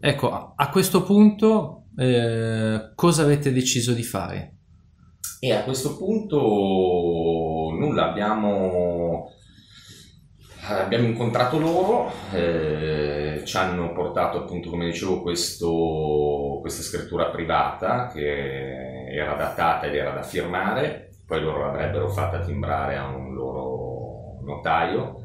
Ecco, a questo punto eh, cosa avete deciso di fare? E a questo punto nulla, abbiamo, abbiamo incontrato loro, eh, ci hanno portato appunto, come dicevo, questo, questa scrittura privata che era datata ed era da firmare, poi loro l'avrebbero fatta timbrare a un loro notaio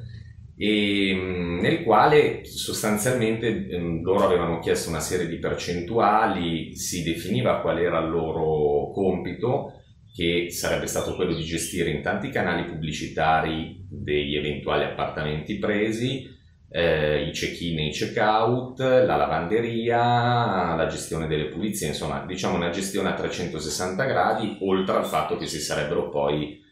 e nel quale sostanzialmente loro avevano chiesto una serie di percentuali, si definiva qual era il loro compito che sarebbe stato quello di gestire in tanti canali pubblicitari degli eventuali appartamenti presi, eh, i check-in e i check-out, la lavanderia, la gestione delle pulizie, insomma diciamo una gestione a 360 gradi, oltre al fatto che si sarebbero poi,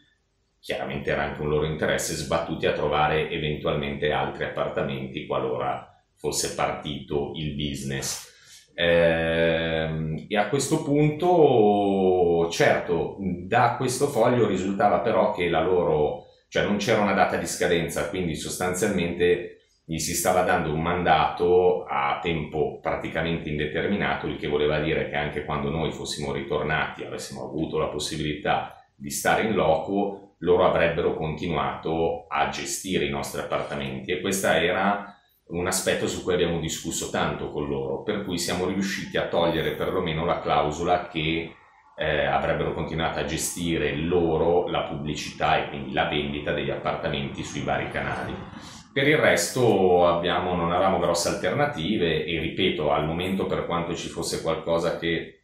chiaramente era anche un loro interesse, sbattuti a trovare eventualmente altri appartamenti qualora fosse partito il business. Eh, e a questo punto, certo, da questo foglio risultava però che la loro, cioè non c'era una data di scadenza, quindi sostanzialmente gli si stava dando un mandato a tempo praticamente indeterminato, il che voleva dire che anche quando noi fossimo ritornati, avessimo avuto la possibilità di stare in loco, loro avrebbero continuato a gestire i nostri appartamenti e questa era un aspetto su cui abbiamo discusso tanto con loro, per cui siamo riusciti a togliere perlomeno la clausola che eh, avrebbero continuato a gestire loro la pubblicità e quindi la vendita degli appartamenti sui vari canali. Per il resto abbiamo, non avevamo grosse alternative e ripeto, al momento per quanto ci fosse qualcosa che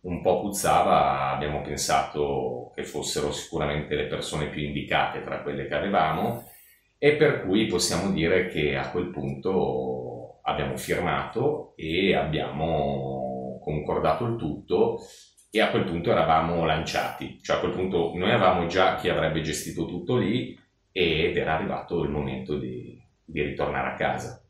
un po' puzzava, abbiamo pensato che fossero sicuramente le persone più indicate tra quelle che avevamo e per cui possiamo dire che a quel punto abbiamo firmato e abbiamo concordato il tutto e a quel punto eravamo lanciati, cioè a quel punto noi avevamo già chi avrebbe gestito tutto lì ed era arrivato il momento di, di ritornare a casa.